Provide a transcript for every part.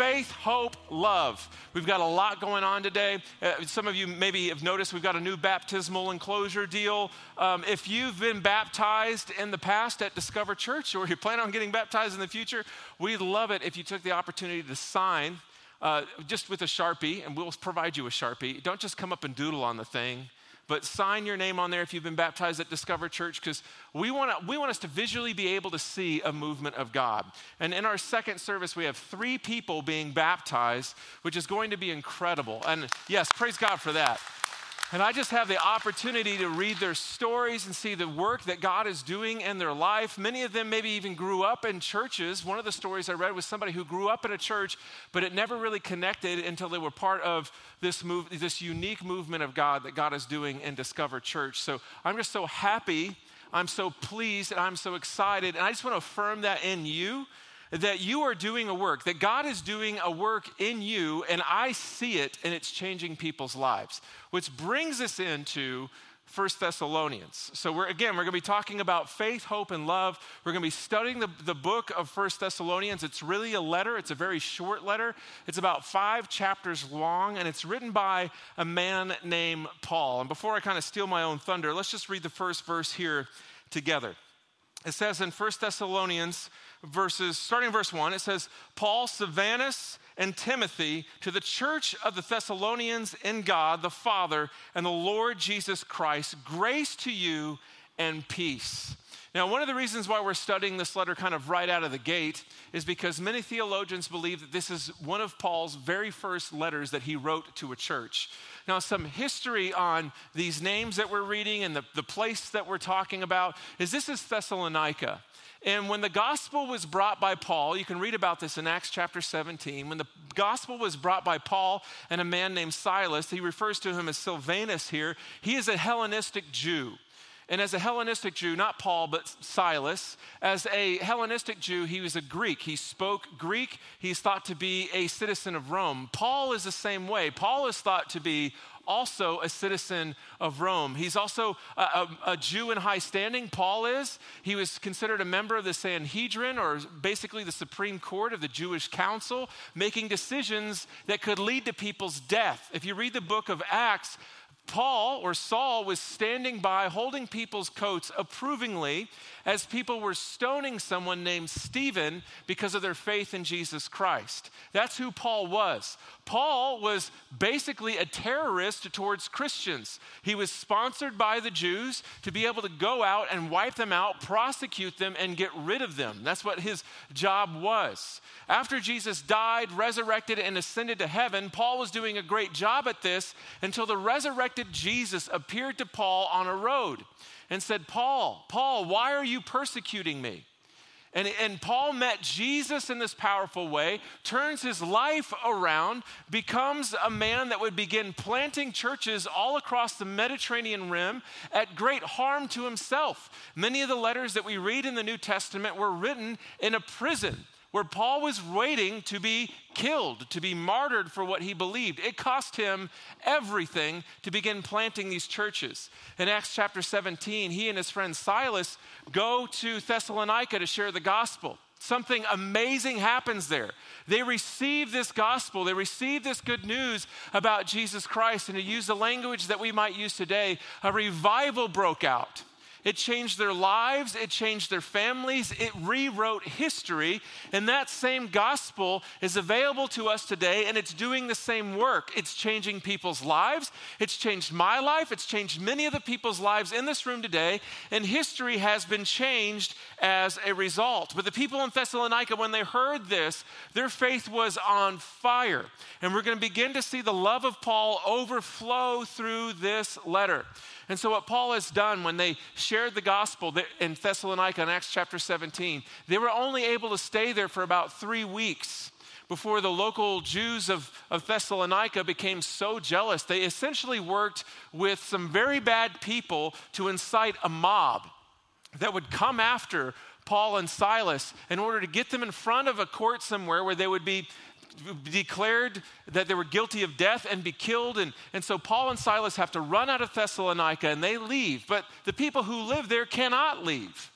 faith, hope, love. We've got a lot going on today. Uh, some of you maybe have noticed we've got a new baptismal enclosure deal. Um, if you've been baptized in the past at Discover Church or you plan on getting baptized in the future, we'd love it if you took the opportunity to sign uh, just with a Sharpie, and we'll provide you a Sharpie. Don't just come up and doodle on the thing but sign your name on there if you've been baptized at Discover Church because we want we want us to visually be able to see a movement of God. And in our second service, we have three people being baptized, which is going to be incredible. And yes, praise God for that. And I just have the opportunity to read their stories and see the work that God is doing in their life. Many of them maybe even grew up in churches. One of the stories I read was somebody who grew up in a church, but it never really connected until they were part of this move, this unique movement of God that God is doing in Discover Church. So I'm just so happy. I'm so pleased and I'm so excited. And I just want to affirm that in you that you are doing a work, that God is doing a work in you, and I see it, and it's changing people's lives. Which brings us into First Thessalonians. So we're again, we're going to be talking about faith, hope, and love. We're going to be studying the, the book of First Thessalonians. It's really a letter. It's a very short letter. It's about five chapters long, and it's written by a man named Paul. And before I kind of steal my own thunder, let's just read the first verse here together. It says in First Thessalonians verses, starting in verse 1, it says, Paul, Silvanus, and Timothy to the church of the Thessalonians in God the Father and the Lord Jesus Christ, grace to you and peace. Now, one of the reasons why we're studying this letter kind of right out of the gate is because many theologians believe that this is one of Paul's very first letters that he wrote to a church. Now, some history on these names that we're reading and the, the place that we're talking about is this is Thessalonica. And when the gospel was brought by Paul, you can read about this in Acts chapter 17. When the gospel was brought by Paul and a man named Silas, he refers to him as Silvanus here. He is a Hellenistic Jew. And as a Hellenistic Jew, not Paul, but Silas, as a Hellenistic Jew, he was a Greek. He spoke Greek. He's thought to be a citizen of Rome. Paul is the same way. Paul is thought to be also a citizen of Rome. He's also a, a, a, Jew in high standing, Paul is. He was considered a member of the Sanhedrin, or basically the Supreme Court of the Jewish Council, making decisions that could lead to people's death. If you read the book of Acts, Paul or Saul was standing by holding people's coats approvingly as people were stoning someone named Stephen because of their faith in Jesus Christ. That's who Paul was. Paul was basically a terrorist towards Christians. He was sponsored by the Jews to be able to go out and wipe them out, prosecute them, and get rid of them. That's what his job was. After Jesus died, resurrected, and ascended to heaven, Paul was doing a great job at this until the resurrected Jesus appeared to Paul on a road and said, Paul, Paul, why are you persecuting me? And, and Paul met Jesus in this powerful way, turns his life around, becomes a man that would begin planting churches all across the Mediterranean rim at great harm to himself. Many of the letters that we read in the New Testament were written in a prison where Paul was waiting to be killed, to be martyred for what he believed. It cost him everything to begin planting these churches. In Acts chapter 17, he and his friend Silas go to Thessalonica to share the gospel. Something amazing happens there. They receive this gospel, they receive this good news about Jesus Christ, and to use the language that we might use today, a revival broke out. It changed their lives, it changed their families, it rewrote history. And that same gospel is available to us today, and it's doing the same work. It's changing people's lives, it's changed my life, it's changed many of the people's lives in this room today, and history has been changed as a result. But the people in Thessalonica, when they heard this, their faith was on fire. And we're going to begin to see the love of Paul overflow through this letter. And so, what Paul has done when they shared the gospel in Thessalonica in Acts chapter 17, they were only able to stay there for about three weeks before the local Jews of, of Thessalonica became so jealous. They essentially worked with some very bad people to incite a mob that would come after Paul and Silas in order to get them in front of a court somewhere where they would be declared that they were guilty of death and be killed. And, and so Paul and Silas have to run out of Thessalonica and they leave. But the people who live there cannot leave.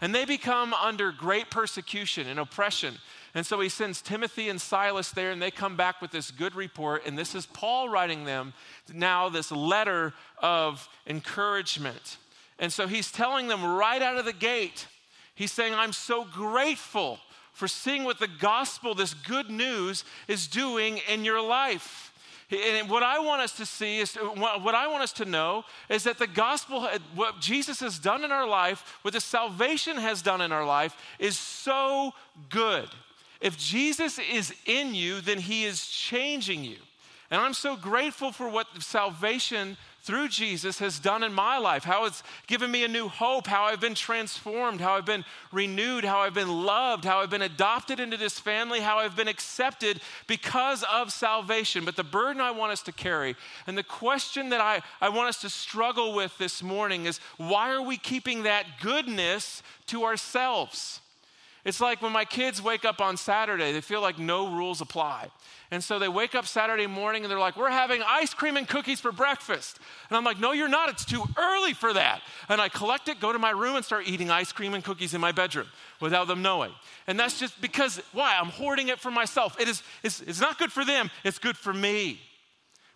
And they become under great persecution and oppression. And so he sends Timothy and Silas there, and they come back with this good report. And this is Paul writing them now this letter of encouragement. And so he's telling them right out of the gate, he's saying, I'm so grateful for seeing what the gospel, this good news, is doing in your life. And what I want us to see is, what I want us to know is that the gospel, what Jesus has done in our life, what the salvation has done in our life, is so good. If Jesus is in you, then he is changing you. And I'm so grateful for what salvation through Jesus has done in my life, how it's given me a new hope, how I've been transformed, how I've been renewed, how I've been loved, how I've been adopted into this family, how I've been accepted because of salvation. But the burden I want us to carry and the question that I, I want us to struggle with this morning is why are we keeping that goodness to ourselves? It's like when my kids wake up on Saturday, they feel like no rules apply. And so they wake up Saturday morning and they're like, We're having ice cream and cookies for breakfast. And I'm like, No, you're not. It's too early for that. And I collect it, go to my room, and start eating ice cream and cookies in my bedroom without them knowing. And that's just because, why? I'm hoarding it for myself. It is, it's, it's not good for them, it's good for me.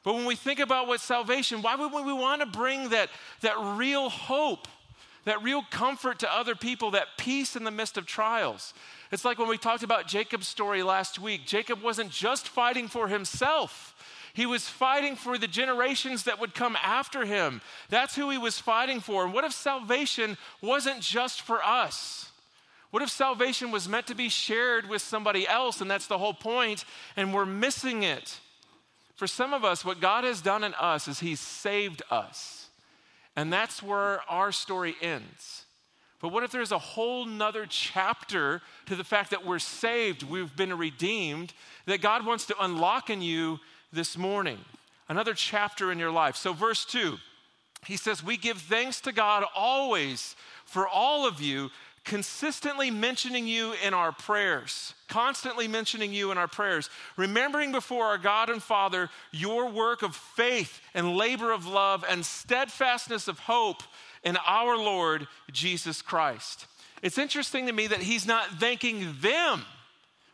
But when we think about what salvation, why would we want to bring that, that real hope? That real comfort to other people, that peace in the midst of trials. It's like when we talked about Jacob's story last week. Jacob wasn't just fighting for himself. He was fighting for the generations that would come after him. That's who he was fighting for. And what if salvation wasn't just for us? What if salvation was meant to be shared with somebody else, and that's the whole point, and we're missing it? For some of us, what God has done in us is He's saved us. And that's where our story ends. But what if there's a whole nother chapter to the fact that we're saved, we've been redeemed, that God wants to unlock in you this morning? Another chapter in your life. So, verse 2, he says, We give thanks to God always for all of you consistently mentioning you in our prayers, constantly mentioning you in our prayers, remembering before our God and Father your work of faith and labor of love and steadfastness of hope in our Lord Jesus Christ. It's interesting to me that he's not thanking them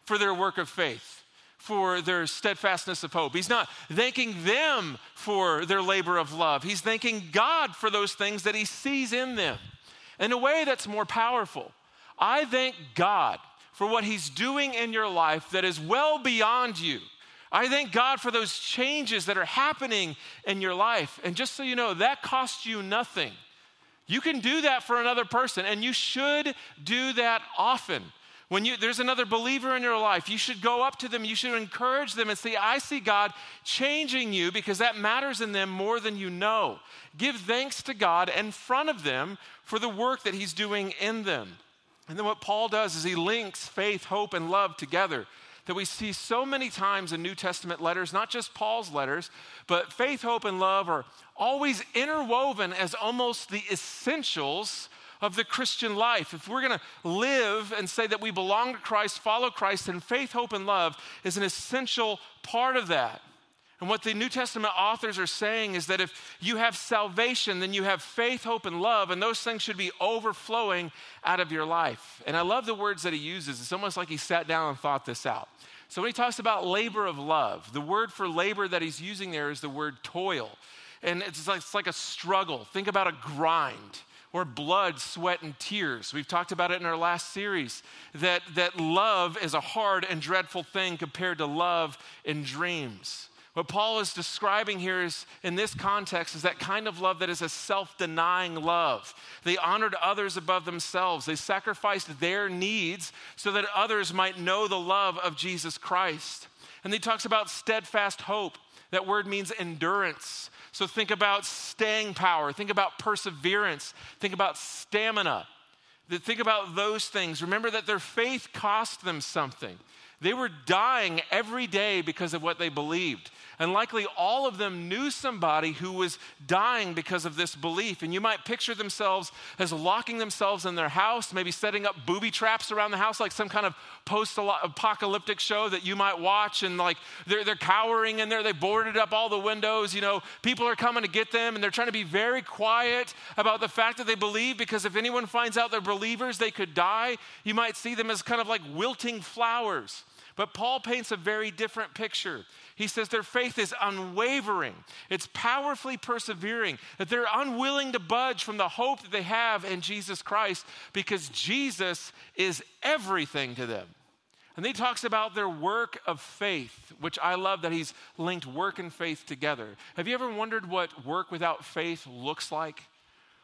for their work of faith. For their steadfastness of hope. He's not thanking them for their labor of love. He's thanking God for those things that he sees in them in a way that's more powerful. I thank God for what He's doing in your life that is well beyond you. I thank God for those changes that are happening in your life. And just so you know, that costs you nothing. You can do that for another person, and you should do that often. When you, there's another believer in your life, you should go up to them, you should encourage them and say, I see God changing you because that matters in them more than you know. Give thanks to God in front of them for the work that He's doing in them. And then what Paul does is he links faith, hope, and love together that we see so many times in New Testament letters, not just Paul's letters, but faith, hope, and love are always interwoven as almost the essentials of the Christian life. If we're going to live and say that we belong to Christ, follow Christ, then faith, hope, and love is an essential part of that. And what the New Testament authors are saying is that if you have salvation, then you have faith, hope, and love, and those things should be overflowing out of your life. And I love the words that he uses. It's almost like he sat down and thought this out. So when he talks about labor of love, the word for labor that he's using there is the word toil. And it's like, it's like a struggle. Think about a grind or blood, sweat, and tears. We've talked about it in our last series that, that love is a hard and dreadful thing compared to love in dreams. What Paul is describing here is, in this context, is that kind of love that is a self denying love. They honored others above themselves, they sacrificed their needs so that others might know the love of Jesus Christ. And he talks about steadfast hope. That word means endurance. So think about staying power, think about perseverance, think about stamina. Think about those things. Remember that their faith cost them something. They were dying every day because of what they believed. And likely all of them knew somebody who was dying because of this belief. And you might picture themselves as locking themselves in their house, maybe setting up booby traps around the house, like some kind of post apocalyptic show that you might watch. And like they're, they're cowering in there, they boarded up all the windows. You know, people are coming to get them, and they're trying to be very quiet about the fact that they believe because if anyone finds out they're believers, they could die. You might see them as kind of like wilting flowers. But Paul paints a very different picture. He says their faith is unwavering, it's powerfully persevering, that they're unwilling to budge from the hope that they have in Jesus Christ because Jesus is everything to them. And he talks about their work of faith, which I love that he's linked work and faith together. Have you ever wondered what work without faith looks like?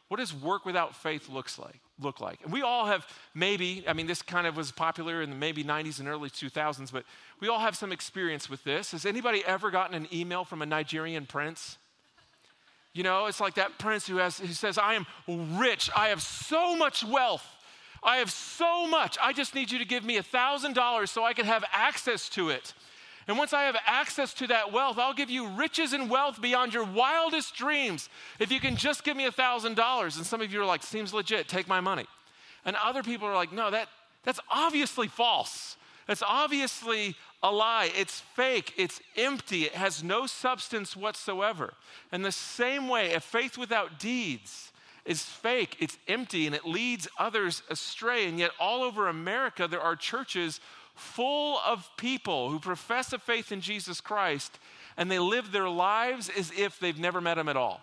What does work without faith looks like? Look like? And we all have maybe, I mean, this kind of was popular in the maybe 90s and early 2000s, but we all have some experience with this. Has anybody ever gotten an email from a Nigerian prince? You know, it's like that prince who, has, who says, I am rich, I have so much wealth. I have so much. I just need you to give me a $1,000 so I can have access to it. And once I have access to that wealth, I'll give you riches and wealth beyond your wildest dreams if you can just give me a $1,000. And some of you are like, seems legit, take my money. And other people are like, no, that, that's obviously false. That's obviously a lie. It's fake. It's empty. It has no substance whatsoever. And the same way, a faith without deeds is fake, it's empty, and it leads others astray. And yet, all over America, there are churches full of people who profess a faith in Jesus Christ and they live their lives as if they've never met him at all.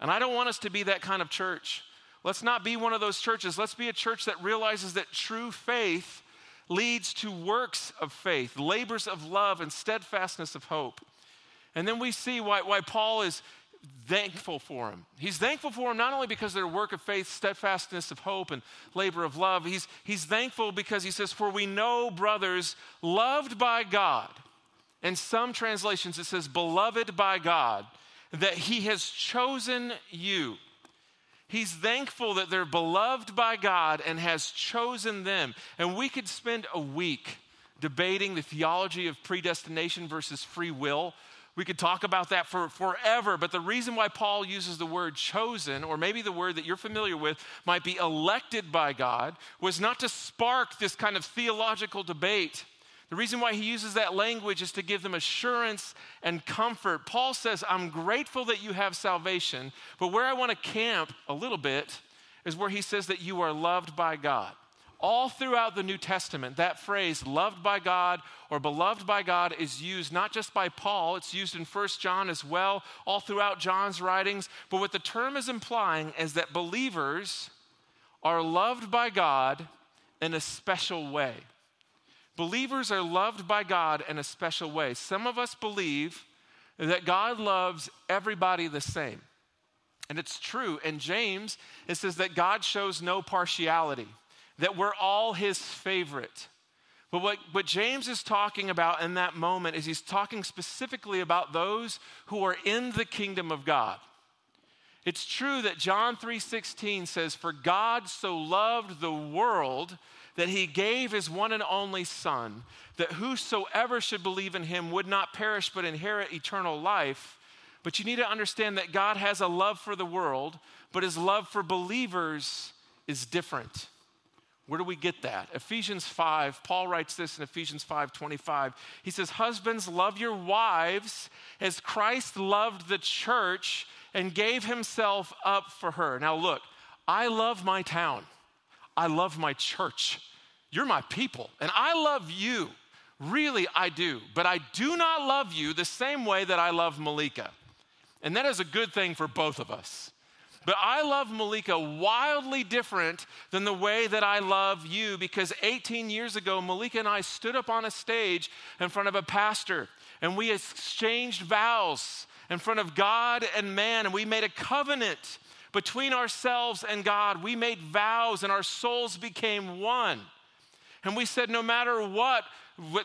And I don't want us to be that kind of church. Let's not be one of those churches. Let's be a church that realizes that true faith leads to works of faith, labors of love, and steadfastness of hope. And then we see why, why Paul is thankful for him. He's thankful for him not only because their work of faith, steadfastness of hope, and labor of love. He's, he's thankful because he says, For we know, brothers, loved by God. In some translations, it says, Beloved by God, that he has chosen you. He's thankful that they're beloved by God and has chosen them. And we could spend a week debating the theology of predestination versus free will. We could talk about that for forever, but the reason why Paul uses the word chosen, or maybe the word that you're familiar with might be elected by God, was not to spark this kind of theological debate. The reason why he uses that language is to give them assurance and comfort. Paul says, I'm grateful that you have salvation, but where I want to camp a little bit is where he says that you are loved by God. All throughout the New Testament, that phrase, loved by God or beloved by God, is used not just by Paul, it's used in 1 John as well, all throughout John's writings. But what the term is implying is that believers are loved by God in a special way. Believers are loved by God in a special way. Some of us believe that God loves everybody the same. And it's true. In James, it says that God shows no partiality that we're all his favorite. But what, what James is talking about in that moment is he's talking specifically about those who are in the kingdom of God. It's true that John 3:16 says for God so loved the world that he gave his one and only son that whosoever should believe in him would not perish but inherit eternal life. But you need to understand that God has a love for the world, but his love for believers is different. Where do we get that? Ephesians 5, Paul writes this in Ephesians 5 25. He says, Husbands, love your wives as Christ loved the church and gave himself up for her. Now, look, I love my town, I love my church. You're my people, and I love you. Really, I do. But I do not love you the same way that I love Malika. And that is a good thing for both of us. But I love Malika wildly different than the way that I love you because 18 years ago, Malika and I stood up on a stage in front of a pastor and we exchanged vows in front of God and man and we made a covenant between ourselves and God. We made vows and our souls became one. And we said, no matter what,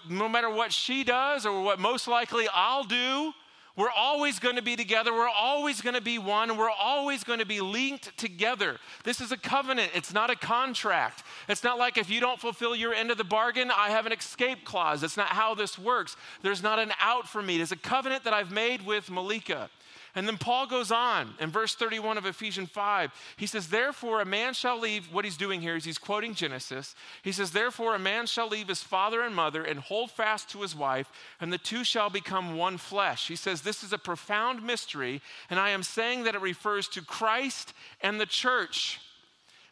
no matter what she does or what most likely I'll do, We're always going to be together. We're always going to be one. We're always going to be linked together. This is a covenant. It's not a contract. It's not like if you don't fulfill your end of the bargain, I have an escape clause. That's not how this works. There's not an out for me. It's a covenant that I've made with Malika. And then Paul goes on in verse 31 of Ephesians 5. He says, Therefore, a man shall leave, what he's doing here is he's quoting Genesis. He says, Therefore, a man shall leave his father and mother and hold fast to his wife, and the two shall become one flesh. He says, This is a profound mystery, and I am saying that it refers to Christ and the church.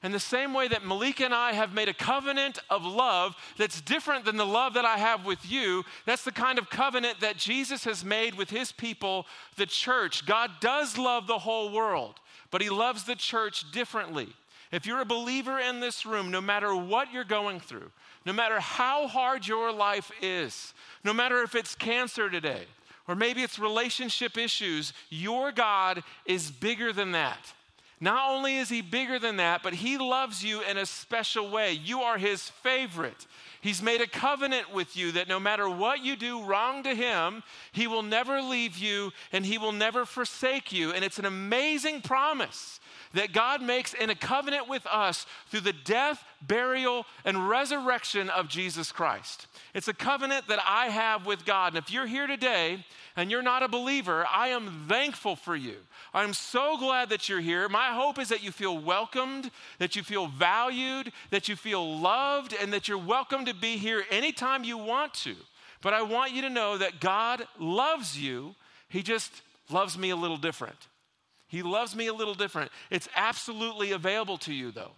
In the same way that Malika and I have made a covenant of love that's different than the love that I have with you, that's the kind of covenant that Jesus has made with his people, the church. God does love the whole world, but he loves the church differently. If you're a believer in this room, no matter what you're going through, no matter how hard your life is, no matter if it's cancer today, or maybe it's relationship issues, your God is bigger than that. Not only is he bigger than that, but he loves you in a special way. You are his favorite. He's made a covenant with you that no matter what you do wrong to him, he will never leave you and he will never forsake you. And it's an amazing promise that God makes in a covenant with us through the death, burial, and resurrection of Jesus Christ. It's a covenant that I have with God. And if you're here today and you're not a believer, I am thankful for you. I'm so glad that you're here. My hope is that you feel welcomed, that you feel valued, that you feel loved, and that you're welcome to be here anytime you want to. But I want you to know that God loves you. He just loves me a little different. He loves me a little different. It's absolutely available to you, though.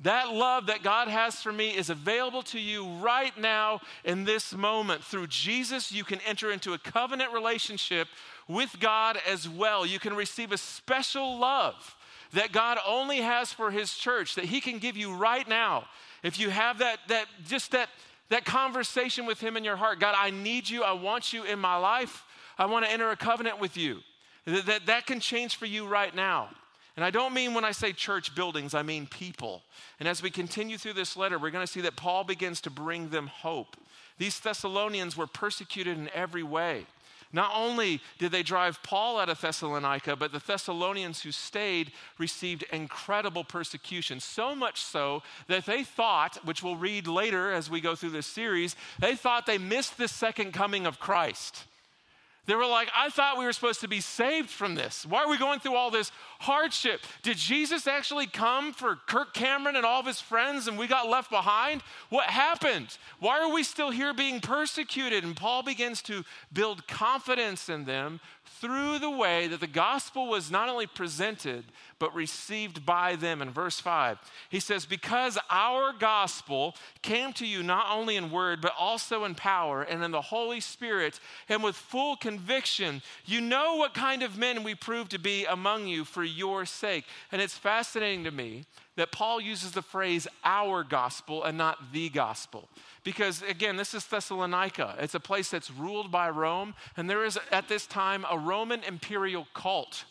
That love that God has for me is available to you right now in this moment. Through Jesus, you can enter into a covenant relationship with God as well. You can receive a special love that God only has for his church that he can give you right now. If you have that that just that that conversation with him in your heart, God, I need you. I want you in my life. I want to enter a covenant with you. That, that, that can change for you right now. And I don't mean when I say church buildings, I mean people. And as we continue through this letter, we're going to see that Paul begins to bring them hope. These Thessalonians were persecuted in every way. Not only did they drive Paul out of Thessalonica, but the Thessalonians who stayed received incredible persecution. So much so that they thought, which we'll read later as we go through this series, they thought they missed the second coming of Christ. They were like, I thought we were supposed to be saved from this. Why are we going through all this hardship? Did Jesus actually come for Kirk Cameron and all of his friends and we got left behind? What happened? Why are we still here being persecuted? And Paul begins to build confidence in them through the way that the gospel was not only presented, but received by them. In verse 5, he says, Because our gospel came to you not only in word, but also in power and in the Holy Spirit and with full conviction, you know what kind of men we prove to be among you for your sake. And it's fascinating to me that Paul uses the phrase our gospel and not the gospel. Because again, this is Thessalonica. It's a place that's ruled by Rome, and there is at this time a Roman imperial cult.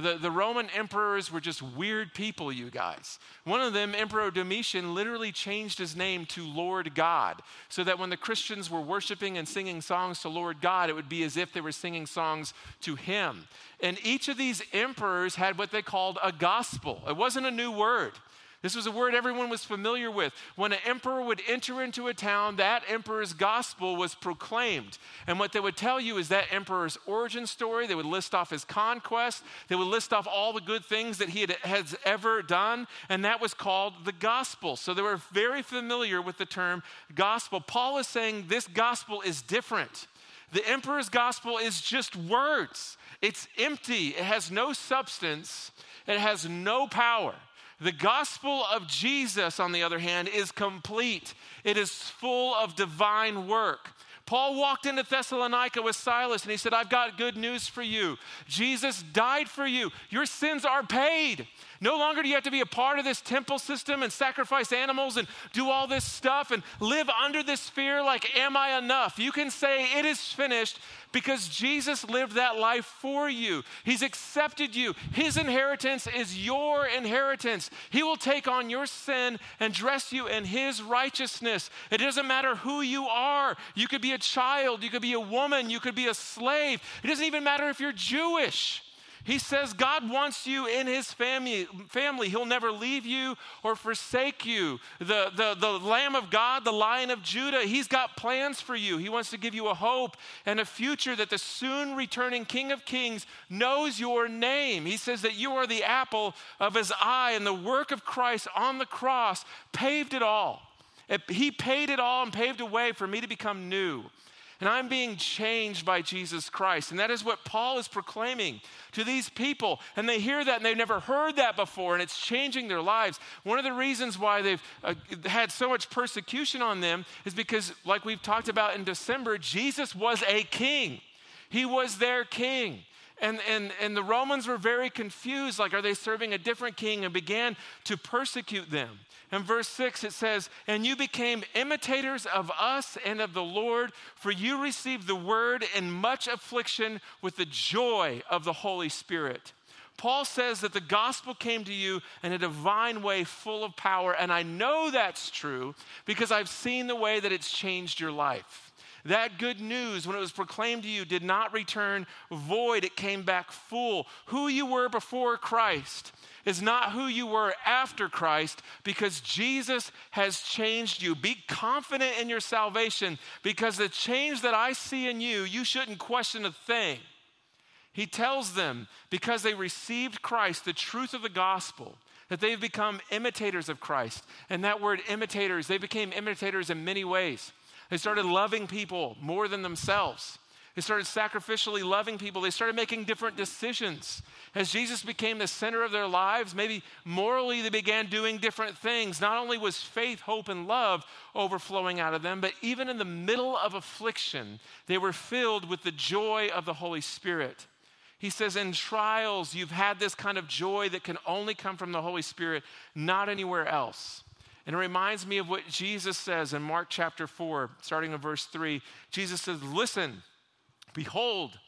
The, the Roman emperors were just weird people, you guys. One of them, Emperor Domitian, literally changed his name to Lord God, so that when the Christians were worshiping and singing songs to Lord God, it would be as if they were singing songs to him. And each of these emperors had what they called a gospel. It wasn't a new word. This was a word everyone was familiar with. When an emperor would enter into a town, that emperor's gospel was proclaimed. And what they would tell you is that emperor's origin story. They would list off his conquest. They would list off all the good things that he had, has ever done. And that was called the gospel. So they were very familiar with the term gospel. Paul is saying this gospel is different. The emperor's gospel is just words, it's empty, it has no substance, it has no power. The gospel of Jesus, on the other hand, is complete. It is full of divine work. Paul walked into Thessalonica with Silas and he said, I've got good news for you. Jesus died for you. Your sins are paid. No longer do you have to be a part of this temple system and sacrifice animals and do all this stuff and live under this fear like, Am I enough? You can say, It is finished because Jesus lived that life for you. He's accepted you. His inheritance is your inheritance. He will take on your sin and dress you in His righteousness. It doesn't matter who you are. You could be a child, you could be a woman, you could be a slave. It doesn't even matter if you're Jewish. He says God wants you in his family. family. He'll never leave you or forsake you. The, the, the Lamb of God, the Lion of Judah, he's got plans for you. He wants to give you a hope and a future that the soon returning King of Kings knows your name. He says that you are the apple of his eye, and the work of Christ on the cross paved it all. It, he paid it all and paved a way for me to become new. And I'm being changed by Jesus Christ. And that is what Paul is proclaiming to these people. And they hear that and they've never heard that before, and it's changing their lives. One of the reasons why they've uh, had so much persecution on them is because, like we've talked about in December, Jesus was a king, he was their king. And, and, and the Romans were very confused like, are they serving a different king? And began to persecute them. In verse 6, it says, And you became imitators of us and of the Lord, for you received the word in much affliction with the joy of the Holy Spirit. Paul says that the gospel came to you in a divine way, full of power. And I know that's true because I've seen the way that it's changed your life. That good news, when it was proclaimed to you, did not return void, it came back full. Who you were before Christ is not who you were after Christ because Jesus has changed you. Be confident in your salvation because the change that I see in you, you shouldn't question a thing. He tells them because they received Christ, the truth of the gospel, that they've become imitators of Christ. And that word imitators, they became imitators in many ways. They started loving people more than themselves. They started sacrificially loving people. They started making different decisions. As Jesus became the center of their lives, maybe morally they began doing different things. Not only was faith, hope, and love overflowing out of them, but even in the middle of affliction, they were filled with the joy of the Holy Spirit. He says, in trials, you've had this kind of joy that can only come from the Holy Spirit, not anywhere else. And it reminds me of what Jesus says in Mark chapter 4, starting in verse 3. Jesus says, Listen, behold,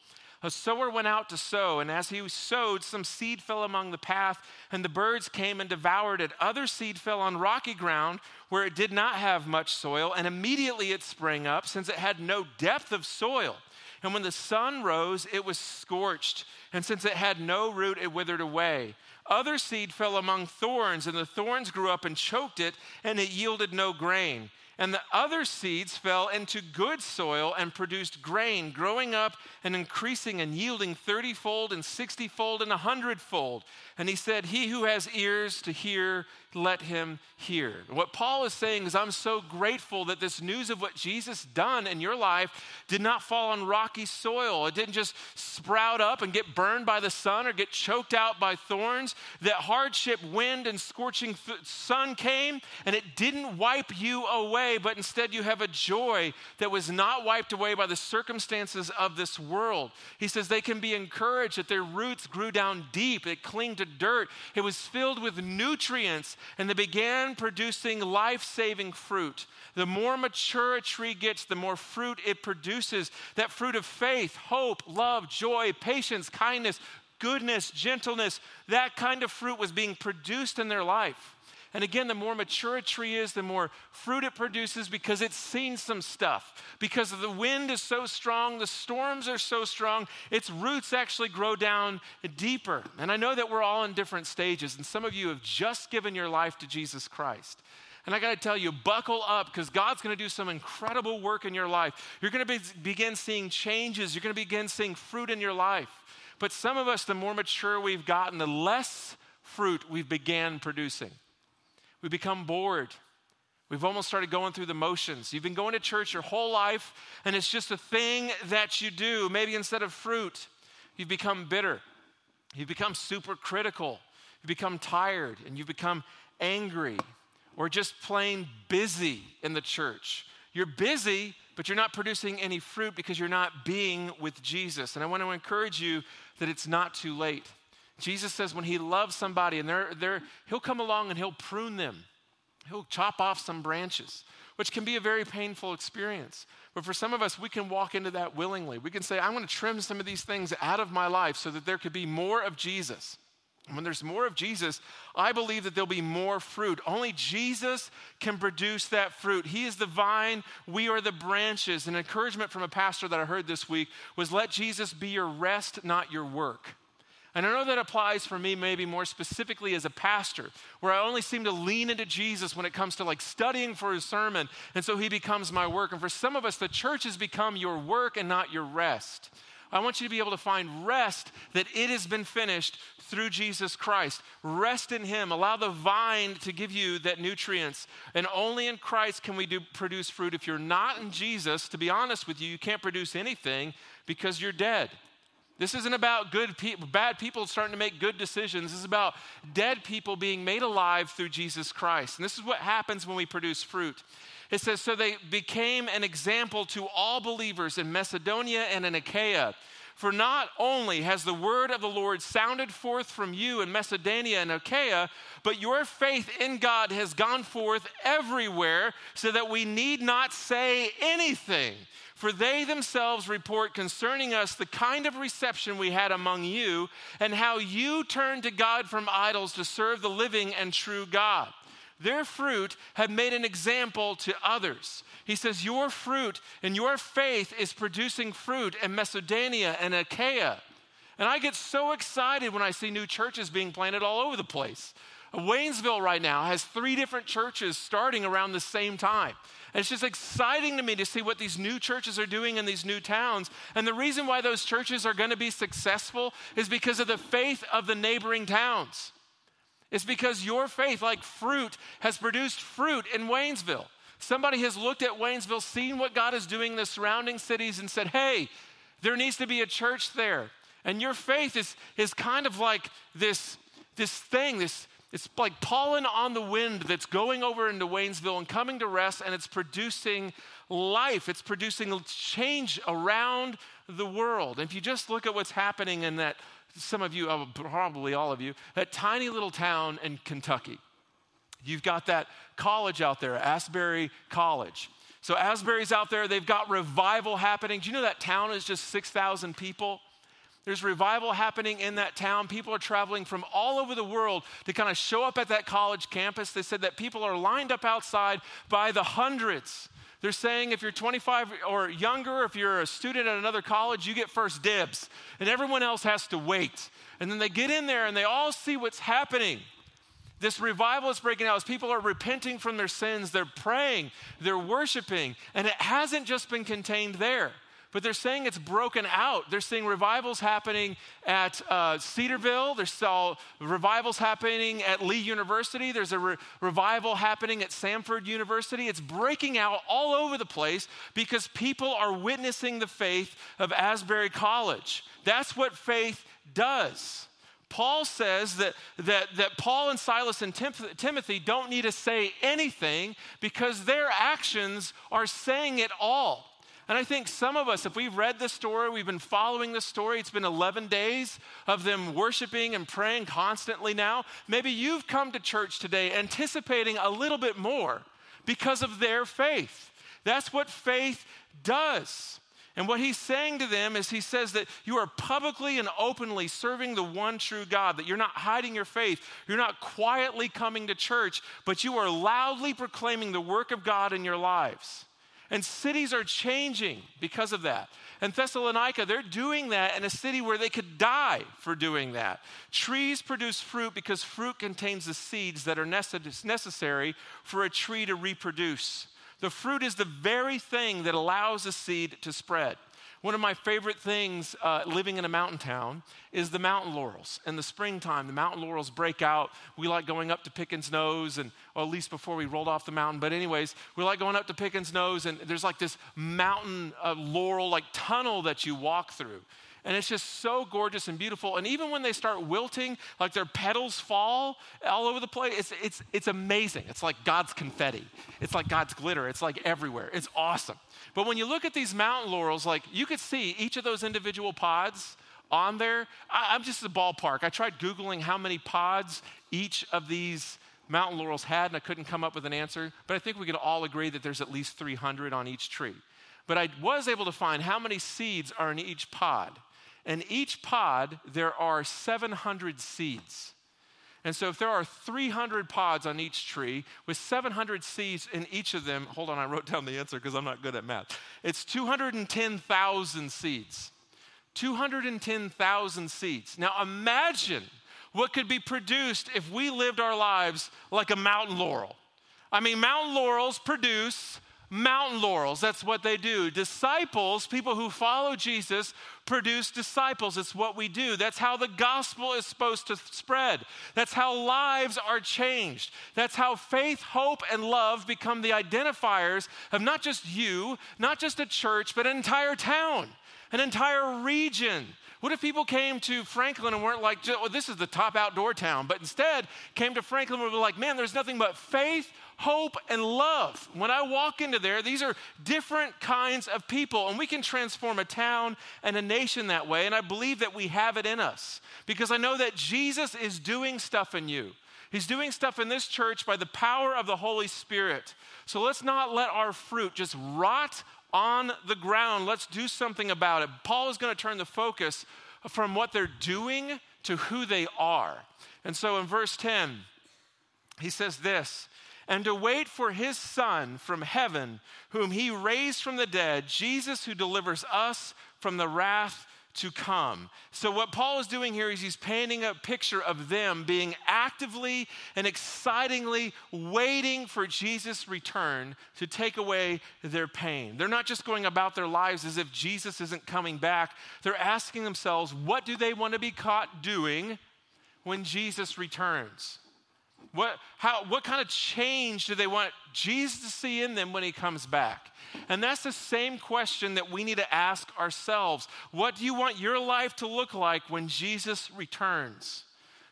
a sower went out to sow, and as he sowed, some seed fell among the path, and the birds came and devoured it. Other seed fell on rocky ground where it did not have much soil, and immediately it sprang up, since it had no depth of soil. And when the sun rose, it was scorched, and since it had no root, it withered away. Other seed fell among thorns, and the thorns grew up and choked it, and it yielded no grain. And the other seeds fell into good soil and produced grain, growing up and increasing and yielding thirtyfold and sixtyfold and a hundredfold. And he said, He who has ears to hear, let him hear. What Paul is saying is, I'm so grateful that this news of what Jesus done in your life did not fall on rocky soil. It didn't just sprout up and get burned by the sun or get choked out by thorns. That hardship, wind, and scorching sun came and it didn't wipe you away, but instead you have a joy that was not wiped away by the circumstances of this world. He says they can be encouraged that their roots grew down deep, it clinged to dirt, it was filled with nutrients and they began producing life saving fruit. The more mature a tree gets, the more fruit it produces. That fruit of faith, hope, love, joy, patience, kindness, goodness, gentleness, that kind of fruit was being produced in their life. And again, the more mature a tree is, the more fruit it produces because it's seen some stuff. Because the wind is so strong, the storms are so strong, its roots actually grow down deeper. And I know that we're all in different stages, and some of you have just given your life to Jesus Christ. And I got to tell you, buckle up because God's going to do some incredible work in your life. You're going to be, begin seeing changes, you're going to begin seeing fruit in your life. But some of us, the more mature we've gotten, the less fruit we've began producing. We become bored. We've almost started going through the motions. You've been going to church your whole life, and it's just a thing that you do. Maybe instead of fruit, you've become bitter. You've become super critical. You've become tired, and you've become angry, or just plain busy in the church. You're busy, but you're not producing any fruit because you're not being with Jesus. And I want to encourage you that it's not too late. Jesus says when he loves somebody and they're, they're, he'll come along and he'll prune them. He'll chop off some branches, which can be a very painful experience. But for some of us, we can walk into that willingly. We can say, I want to trim some of these things out of my life so that there could be more of Jesus. When there's more of Jesus, I believe that there'll be more fruit. Only Jesus can produce that fruit. He is the vine, we are the branches. An encouragement from a pastor that I heard this week was let Jesus be your rest, not your work. And I know that applies for me maybe more specifically as a pastor, where I only seem to lean into Jesus when it comes to like studying for his sermon, and so he becomes my work. And for some of us, the church has become your work and not your rest. I want you to be able to find rest that it has been finished through Jesus Christ. Rest in Him. Allow the vine to give you that nutrients. And only in Christ can we do, produce fruit. If you're not in Jesus, to be honest with you, you can't produce anything because you're dead. This isn't about good people, bad people starting to make good decisions. This is about dead people being made alive through Jesus Christ. And this is what happens when we produce fruit. It says, So they became an example to all believers in Macedonia and in Achaia. For not only has the word of the Lord sounded forth from you in Macedonia and Achaia, but your faith in God has gone forth everywhere, so that we need not say anything. For they themselves report concerning us the kind of reception we had among you, and how you turned to God from idols to serve the living and true God. Their fruit had made an example to others. He says, Your fruit and your faith is producing fruit in Macedonia and Achaia. And I get so excited when I see new churches being planted all over the place. Waynesville right now has three different churches starting around the same time. And it's just exciting to me to see what these new churches are doing in these new towns. And the reason why those churches are going to be successful is because of the faith of the neighboring towns. It's because your faith, like fruit, has produced fruit in Waynesville. Somebody has looked at Waynesville, seen what God is doing in the surrounding cities, and said, hey, there needs to be a church there. And your faith is, is kind of like this, this thing, this, it's like pollen on the wind that's going over into Waynesville and coming to rest, and it's producing life. It's producing change around the world. And if you just look at what's happening in that, some of you, uh, probably all of you, that tiny little town in Kentucky. You've got that college out there, Asbury College. So Asbury's out there, they've got revival happening. Do you know that town is just 6,000 people? There's revival happening in that town. People are traveling from all over the world to kind of show up at that college campus. They said that people are lined up outside by the hundreds. They're saying if you're 25 or younger, if you're a student at another college, you get first dibs, and everyone else has to wait. And then they get in there and they all see what's happening. This revival is breaking out as people are repenting from their sins, they're praying, they're worshiping, and it hasn't just been contained there but they're saying it's broken out. They're seeing revivals happening at uh, Cedarville. There's revivals happening at Lee University. There's a re- revival happening at Samford University. It's breaking out all over the place because people are witnessing the faith of Asbury College. That's what faith does. Paul says that, that, that Paul and Silas and Tim- Timothy don't need to say anything because their actions are saying it all. And I think some of us, if we've read this story, we've been following this story, it's been 11 days of them worshiping and praying constantly now. Maybe you've come to church today anticipating a little bit more because of their faith. That's what faith does. And what he's saying to them is he says that you are publicly and openly serving the one true God, that you're not hiding your faith, you're not quietly coming to church, but you are loudly proclaiming the work of God in your lives. And cities are changing because of that. And Thessalonica, they're doing that in a city where they could die for doing that. Trees produce fruit because fruit contains the seeds that are necessary for a tree to reproduce. The fruit is the very thing that allows a seed to spread. One of my favorite things uh, living in a mountain town is the mountain laurels. In the springtime, the mountain laurels break out. We like going up to Pickens Nose, and or at least before we rolled off the mountain. But anyways, we like going up to Pickens Nose, and there's like this mountain uh, laurel like tunnel that you walk through. And it's just so gorgeous and beautiful. And even when they start wilting, like their petals fall all over the place, it's, it's, it's amazing. It's like God's confetti. It's like God's glitter. It's like everywhere. It's awesome. But when you look at these mountain laurels, like you could see each of those individual pods on there. I, am just a ballpark. I tried Googling how many pods each of these mountain laurels had, and I couldn't come up with an answer. But I think we could all agree that there's at least 300 on each tree. But I was able to find how many seeds are in each pod. In each pod, there are 700 seeds. And so, if there are 300 pods on each tree with 700 seeds in each of them, hold on, I wrote down the answer because I'm not good at math. It's 210,000 seeds. 210,000 seeds. Now, imagine what could be produced if we lived our lives like a mountain laurel. I mean, mountain laurels produce mountain laurels. That's what they do. Disciples, people who follow Jesus, produce disciples. It's what we do. That's how the gospel is supposed to spread. That's how lives are changed. That's how faith, hope, and love become the identifiers of not just you, not just a church, but an entire town, an entire region. What if people came to Franklin and weren't like, well, this is the top outdoor town, but instead came to Franklin and were like, man, there's nothing but faith, hope, and love. When I walk into there, these are different kinds of people, and we can transform a town and a nation that way. And I believe that we have it in us because I know that Jesus is doing stuff in you. He's doing stuff in this church by the power of the Holy Spirit. So let's not let our fruit just rot on the ground. Let's do something about it. Paul is going to turn the focus from what they're doing to who they are. And so in verse 10, he says this and to wait for his Son from heaven, whom he raised from the dead, Jesus, who delivers us from the wrath to come. So, what Paul is doing here is he's painting a picture of them being actively and excitingly waiting for Jesus' return to take away their pain. They're not just going about their lives as if Jesus isn't coming back, they're asking themselves, what do they want to be caught doing when Jesus returns? What, how, what kind of change do they want Jesus to see in them when he comes back? And that's the same question that we need to ask ourselves. What do you want your life to look like when Jesus returns?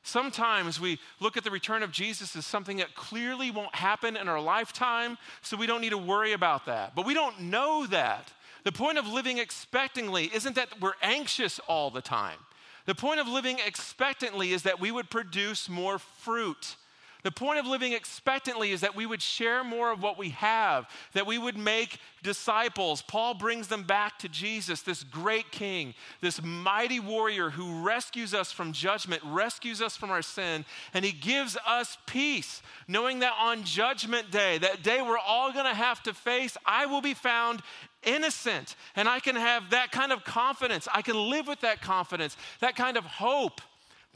Sometimes we look at the return of Jesus as something that clearly won't happen in our lifetime, so we don't need to worry about that. But we don't know that. The point of living expectantly isn't that we're anxious all the time. The point of living expectantly is that we would produce more fruit the point of living expectantly is that we would share more of what we have, that we would make disciples. Paul brings them back to Jesus, this great king, this mighty warrior who rescues us from judgment, rescues us from our sin, and he gives us peace, knowing that on judgment day, that day we're all going to have to face, I will be found innocent. And I can have that kind of confidence. I can live with that confidence, that kind of hope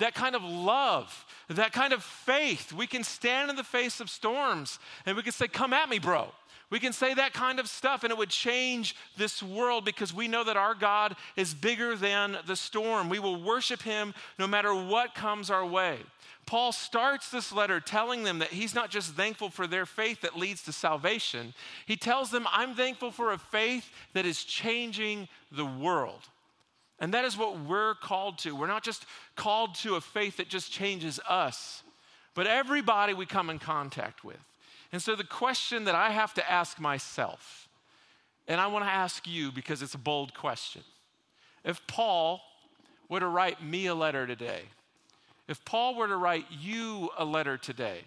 that kind of love, that kind of faith. We can stand in the face of storms and we can say, Come at me, bro. We can say that kind of stuff and it would change this world because we know that our God is bigger than the storm. We will worship him no matter what comes our way. Paul starts this letter telling them that he's not just thankful for their faith that leads to salvation, he tells them, I'm thankful for a faith that is changing the world. And that is what we're called to. We're not just called to a faith that just changes us, but everybody we come in contact with. And so the question that I have to ask myself, and I want to ask you because it's a bold question. If Paul were to write me a letter today, if Paul were to write you a letter today,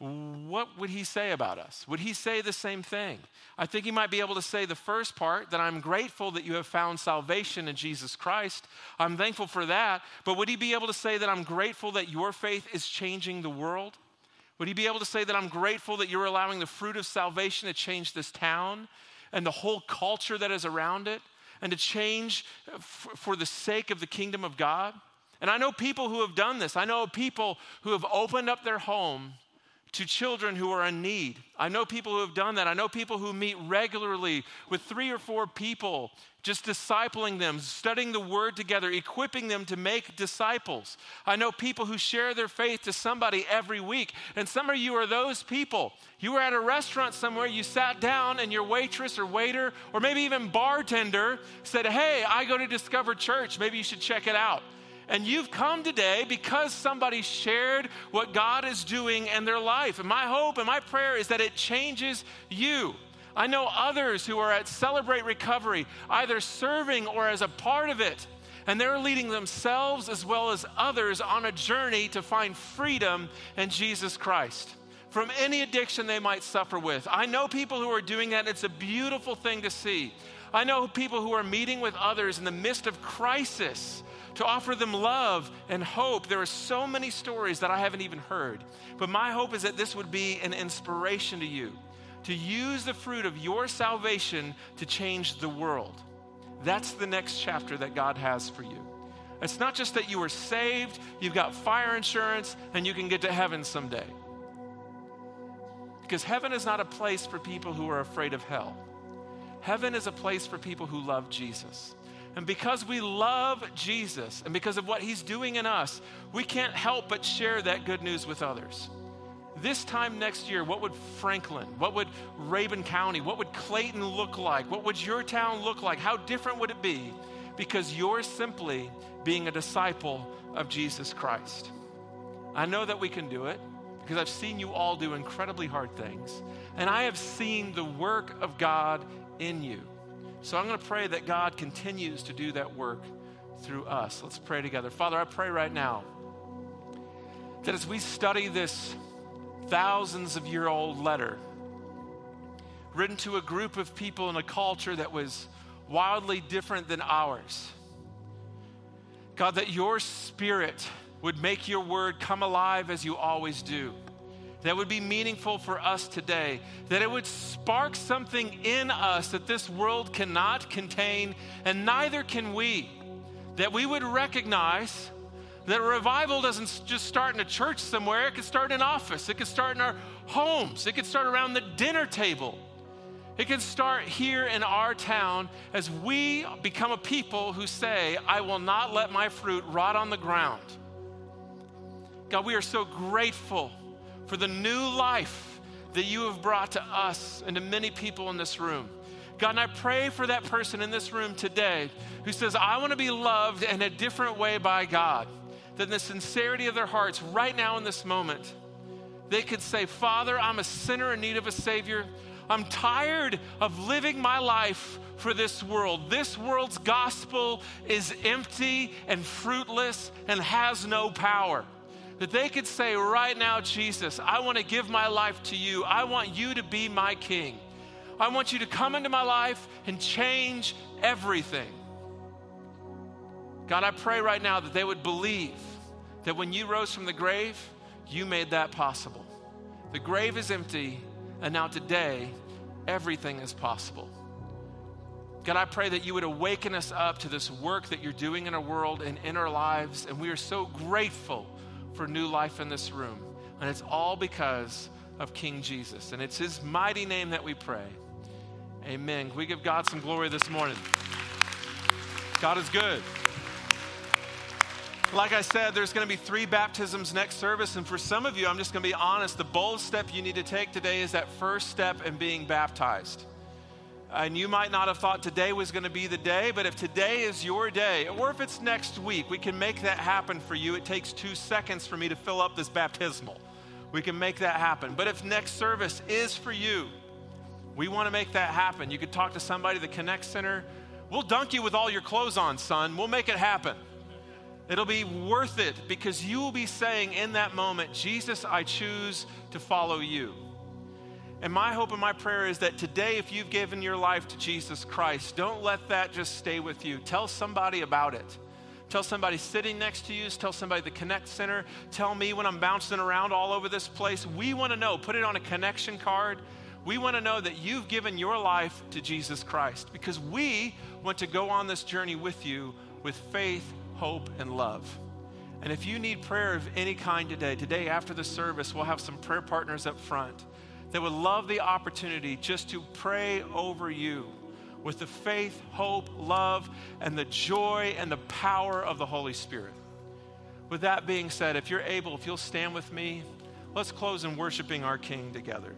what would he say about us? Would he say the same thing? I think he might be able to say the first part that I'm grateful that you have found salvation in Jesus Christ. I'm thankful for that. But would he be able to say that I'm grateful that your faith is changing the world? Would he be able to say that I'm grateful that you're allowing the fruit of salvation to change this town and the whole culture that is around it and to change for the sake of the kingdom of God? And I know people who have done this. I know people who have opened up their home to children who are in need. I know people who have done that. I know people who meet regularly with three or four people, just discipling them, studying the word together, equipping them to make disciples. I know people who share their faith to somebody every week. And some of you are those people. You were at a restaurant somewhere, you sat down, and your waitress or waiter, or maybe even bartender said, Hey, I go to Discover Church. Maybe you should check it out. And you've come today because somebody shared what God is doing in their life. And my hope and my prayer is that it changes you. I know others who are at Celebrate Recovery, either serving or as a part of it. And they're leading themselves as well as others on a journey to find freedom in Jesus Christ from any addiction they might suffer with. I know people who are doing that, and it's a beautiful thing to see. I know people who are meeting with others in the midst of crisis to offer them love and hope. There are so many stories that I haven't even heard. But my hope is that this would be an inspiration to you to use the fruit of your salvation to change the world. That's the next chapter that God has for you. It's not just that you are saved, you've got fire insurance, and you can get to heaven someday. Because heaven is not a place for people who are afraid of hell. Heaven is a place for people who love Jesus. And because we love Jesus and because of what he's doing in us, we can't help but share that good news with others. This time next year, what would Franklin, what would Rabun County, what would Clayton look like? What would your town look like? How different would it be? Because you're simply being a disciple of Jesus Christ. I know that we can do it because I've seen you all do incredibly hard things, and I have seen the work of God in you. So I'm going to pray that God continues to do that work through us. Let's pray together. Father, I pray right now that as we study this thousands of year old letter written to a group of people in a culture that was wildly different than ours, God, that your spirit would make your word come alive as you always do that would be meaningful for us today, that it would spark something in us that this world cannot contain, and neither can we. That we would recognize that revival doesn't just start in a church somewhere, it could start in an office, it could start in our homes, it could start around the dinner table. It can start here in our town as we become a people who say, I will not let my fruit rot on the ground. God, we are so grateful for the new life that you have brought to us and to many people in this room. God, and I pray for that person in this room today who says, I want to be loved in a different way by God. That the sincerity of their hearts, right now in this moment, they could say, Father, I'm a sinner in need of a Savior. I'm tired of living my life for this world. This world's gospel is empty and fruitless and has no power that they could say right now, Jesus, I want to give my life to you. I want you to be my king. I want you to come into my life and change everything. God, I pray right now that they would believe that when you rose from the grave, you made that possible. The grave is empty, and now today, everything is possible. God, I pray that you would awaken us up to this work that you're doing in our world and in our lives, and we are so grateful for new life in this room. And it's all because of King Jesus. And it's his mighty name that we pray. Amen. Can we give God some glory this morning? God is good. Like I said, there's going to be three baptisms next service. And for some of you, I'm just going to be honest, the bold step you need to take today is that first step in being baptized. And you might not have thought today was going to be the day, but if today is your day, or if it's next week, we can make that happen for you. It takes two seconds for me to fill up this baptismal. We can make that happen. But if next service is for you, we want to make that happen. You could talk to somebody at the Connect Center. We'll dunk you with all your clothes on, son. We'll make it happen. It'll be worth it because you will be saying in that moment, Jesus, I choose to follow you. And my hope and my prayer is that today, if you've given your life to Jesus Christ, don't let that just stay with you. Tell somebody about it. Tell somebody sitting next to you, tell somebody the Connect Center, tell me when I'm bouncing around all over this place. We want to know, put it on a connection card. We want to know that you've given your life to Jesus Christ because we want to go on this journey with you with faith, hope, and love. And if you need prayer of any kind today, today after the service, we'll have some prayer partners up front that would love the opportunity just to pray over you with the faith, hope, love, and the joy and the power of the Holy Spirit. With that being said, if you're able, if you'll stand with me, let's close in worshiping our King together.